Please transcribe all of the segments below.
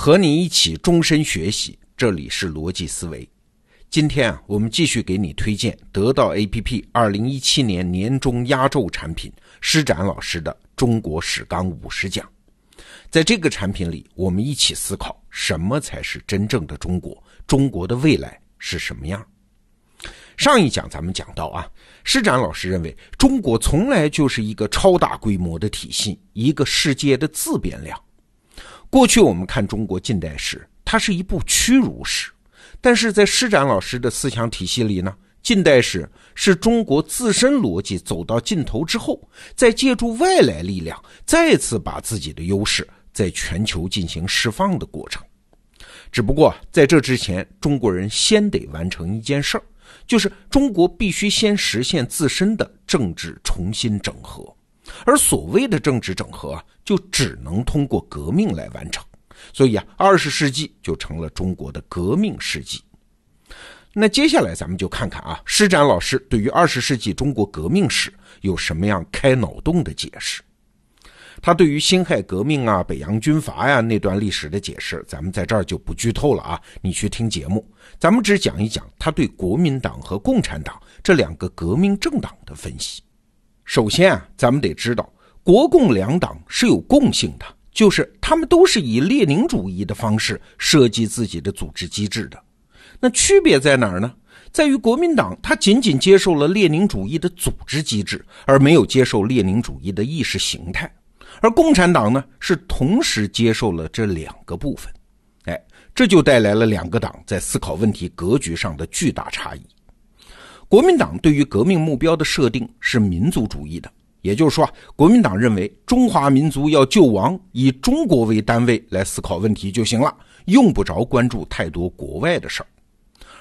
和你一起终身学习，这里是逻辑思维。今天啊，我们继续给你推荐得到 APP 二零一七年年终压轴产品施展老师的《中国史纲五十讲》。在这个产品里，我们一起思考什么才是真正的中国，中国的未来是什么样。上一讲咱们讲到啊，施展老师认为中国从来就是一个超大规模的体系，一个世界的自变量。过去我们看中国近代史，它是一部屈辱史；但是在施展老师的思想体系里呢，近代史是中国自身逻辑走到尽头之后，再借助外来力量，再次把自己的优势在全球进行释放的过程。只不过在这之前，中国人先得完成一件事儿，就是中国必须先实现自身的政治重新整合。而所谓的政治整合啊，就只能通过革命来完成。所以啊，二十世纪就成了中国的革命世纪。那接下来咱们就看看啊，施展老师对于二十世纪中国革命史有什么样开脑洞的解释。他对于辛亥革命啊、北洋军阀呀那段历史的解释，咱们在这儿就不剧透了啊，你去听节目。咱们只讲一讲他对国民党和共产党这两个革命政党的分析。首先啊，咱们得知道，国共两党是有共性的，就是他们都是以列宁主义的方式设计自己的组织机制的。那区别在哪儿呢？在于国民党他仅仅接受了列宁主义的组织机制，而没有接受列宁主义的意识形态；而共产党呢，是同时接受了这两个部分。哎，这就带来了两个党在思考问题格局上的巨大差异。国民党对于革命目标的设定是民族主义的，也就是说，国民党认为中华民族要救亡，以中国为单位来思考问题就行了，用不着关注太多国外的事儿。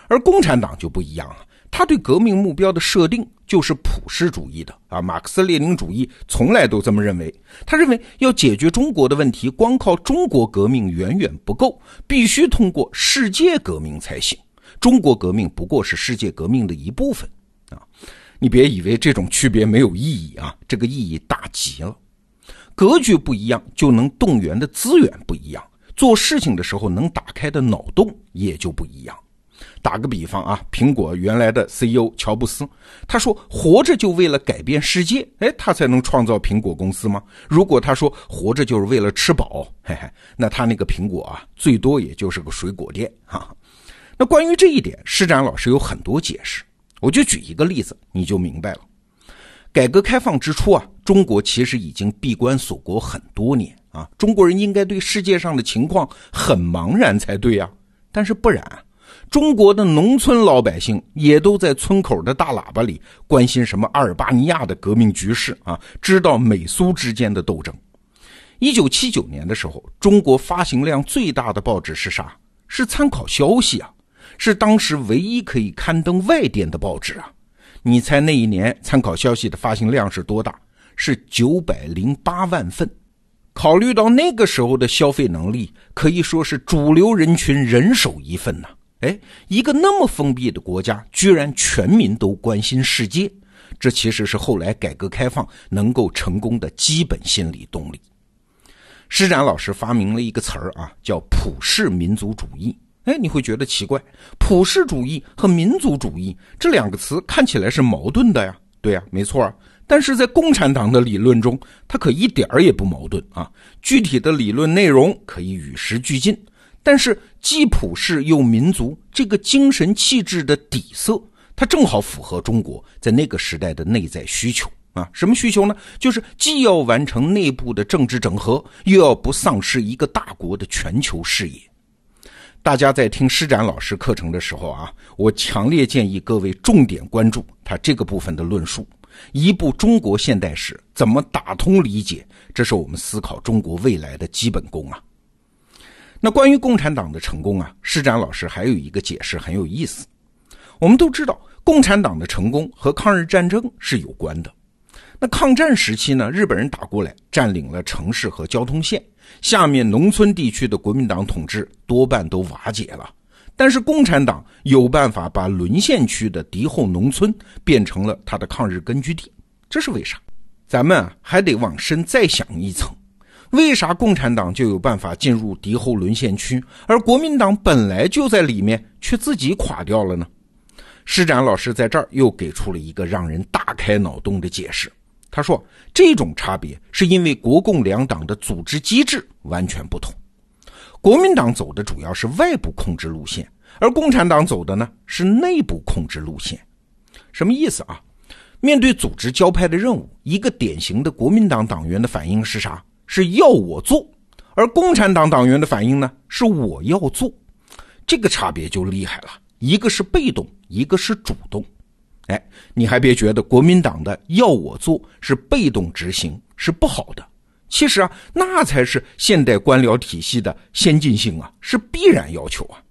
而共产党就不一样了，他对革命目标的设定就是普世主义的啊，马克思列宁主义从来都这么认为。他认为要解决中国的问题，光靠中国革命远远不够，必须通过世界革命才行。中国革命不过是世界革命的一部分，啊，你别以为这种区别没有意义啊，这个意义大极了。格局不一样，就能动员的资源不一样，做事情的时候能打开的脑洞也就不一样。打个比方啊，苹果原来的 CEO 乔布斯，他说活着就为了改变世界，哎，他才能创造苹果公司吗？如果他说活着就是为了吃饱，嘿嘿，那他那个苹果啊，最多也就是个水果店哈。那关于这一点，施展老师有很多解释，我就举一个例子，你就明白了。改革开放之初啊，中国其实已经闭关锁国很多年啊，中国人应该对世界上的情况很茫然才对呀。但是不然，中国的农村老百姓也都在村口的大喇叭里关心什么阿尔巴尼亚的革命局势啊，知道美苏之间的斗争。一九七九年的时候，中国发行量最大的报纸是啥？是参考消息啊。是当时唯一可以刊登外电的报纸啊！你猜那一年参考消息的发行量是多大？是九百零八万份。考虑到那个时候的消费能力，可以说是主流人群人手一份呐。哎，一个那么封闭的国家，居然全民都关心世界，这其实是后来改革开放能够成功的基本心理动力。施展老师发明了一个词儿啊，叫普世民族主义。哎，你会觉得奇怪，普世主义和民族主义这两个词看起来是矛盾的呀？对呀，没错啊。但是在共产党的理论中，它可一点儿也不矛盾啊。具体的理论内容可以与时俱进，但是既普世又民族这个精神气质的底色，它正好符合中国在那个时代的内在需求啊。什么需求呢？就是既要完成内部的政治整合，又要不丧失一个大国的全球视野。大家在听施展老师课程的时候啊，我强烈建议各位重点关注他这个部分的论述。一部中国现代史怎么打通理解，这是我们思考中国未来的基本功啊。那关于共产党的成功啊，施展老师还有一个解释很有意思。我们都知道，共产党的成功和抗日战争是有关的。那抗战时期呢，日本人打过来，占领了城市和交通线。下面农村地区的国民党统治多半都瓦解了，但是共产党有办法把沦陷区的敌后农村变成了他的抗日根据地，这是为啥？咱们还得往深再想一层，为啥共产党就有办法进入敌后沦陷区，而国民党本来就在里面，却自己垮掉了呢？施展老师在这儿又给出了一个让人大开脑洞的解释。他说，这种差别是因为国共两党的组织机制完全不同。国民党走的主要是外部控制路线，而共产党走的呢是内部控制路线。什么意思啊？面对组织交派的任务，一个典型的国民党党员的反应是啥？是要我做，而共产党党员的反应呢？是我要做，这个差别就厉害了。一个是被动，一个是主动。哎，你还别觉得国民党的要我做是被动执行是不好的，其实啊，那才是现代官僚体系的先进性啊，是必然要求啊。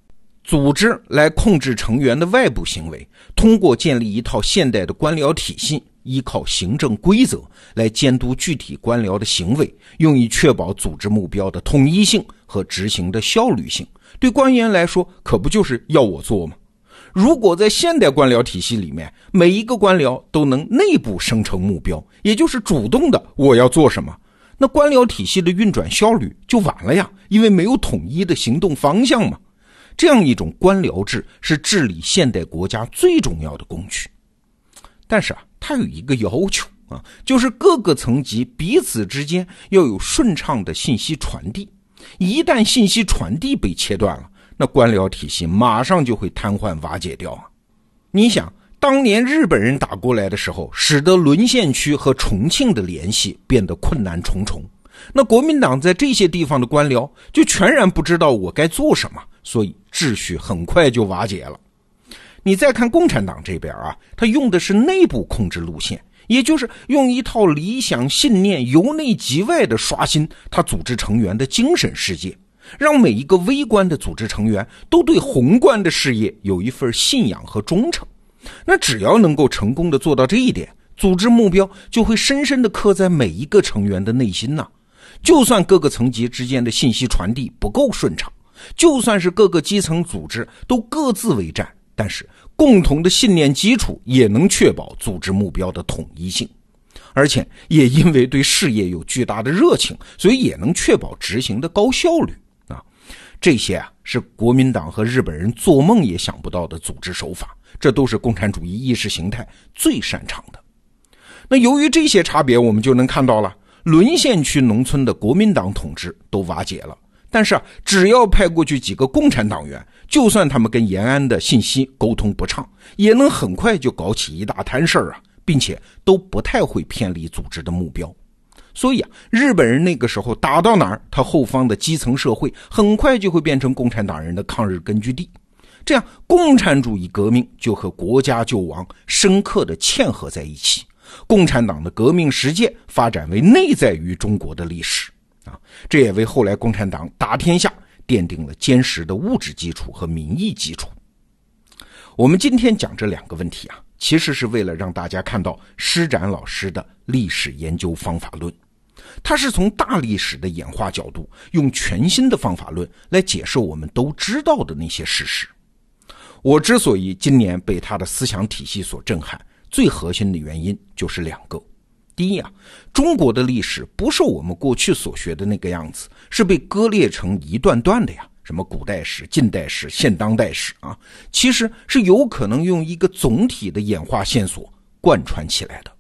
组织来控制成员的外部行为，通过建立一套现代的官僚体系。依靠行政规则来监督具体官僚的行为，用以确保组织目标的统一性和执行的效率性。对官员来说，可不就是要我做吗？如果在现代官僚体系里面，每一个官僚都能内部生成目标，也就是主动的我要做什么，那官僚体系的运转效率就完了呀，因为没有统一的行动方向嘛。这样一种官僚制是治理现代国家最重要的工具。但是啊。它有一个要求啊，就是各个层级彼此之间要有顺畅的信息传递。一旦信息传递被切断了，那官僚体系马上就会瘫痪瓦解掉啊！你想，当年日本人打过来的时候，使得沦陷区和重庆的联系变得困难重重。那国民党在这些地方的官僚就全然不知道我该做什么，所以秩序很快就瓦解了。你再看共产党这边啊，他用的是内部控制路线，也就是用一套理想信念由内及外的刷新他组织成员的精神世界，让每一个微观的组织成员都对宏观的事业有一份信仰和忠诚。那只要能够成功的做到这一点，组织目标就会深深的刻在每一个成员的内心呐。就算各个层级之间的信息传递不够顺畅，就算是各个基层组织都各自为战。但是，共同的信念基础也能确保组织目标的统一性，而且也因为对事业有巨大的热情，所以也能确保执行的高效率。这些啊是国民党和日本人做梦也想不到的组织手法，这都是共产主义意识形态最擅长的。那由于这些差别，我们就能看到了，沦陷区农村的国民党统治都瓦解了。但是啊，只要派过去几个共产党员，就算他们跟延安的信息沟通不畅，也能很快就搞起一大摊事儿啊，并且都不太会偏离组织的目标。所以啊，日本人那个时候打到哪儿，他后方的基层社会很快就会变成共产党人的抗日根据地。这样，共产主义革命就和国家救亡深刻的嵌合在一起，共产党的革命实践发展为内在于中国的历史。啊，这也为后来共产党打天下奠定了坚实的物质基础和民意基础。我们今天讲这两个问题啊，其实是为了让大家看到施展老师的历史研究方法论。他是从大历史的演化角度，用全新的方法论来解释我们都知道的那些事实。我之所以今年被他的思想体系所震撼，最核心的原因就是两个。第一啊，中国的历史不是我们过去所学的那个样子，是被割裂成一段段的呀。什么古代史、近代史、现当代史啊，其实是有可能用一个总体的演化线索贯穿起来的。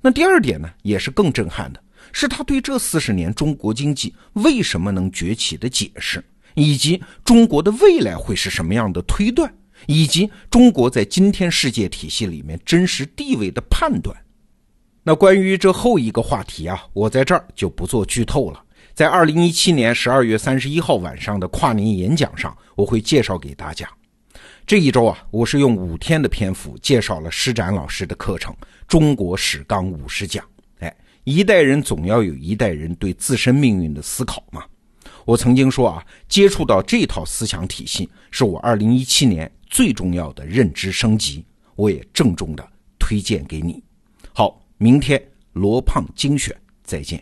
那第二点呢，也是更震撼的，是他对这四十年中国经济为什么能崛起的解释，以及中国的未来会是什么样的推断，以及中国在今天世界体系里面真实地位的判断。那关于这后一个话题啊，我在这儿就不做剧透了。在二零一七年十二月三十一号晚上的跨年演讲上，我会介绍给大家。这一周啊，我是用五天的篇幅介绍了施展老师的课程《中国史纲五十讲》。一代人总要有一代人对自身命运的思考嘛。我曾经说啊，接触到这套思想体系是我二零一七年最重要的认知升级，我也郑重的推荐给你。好。明天罗胖精选，再见。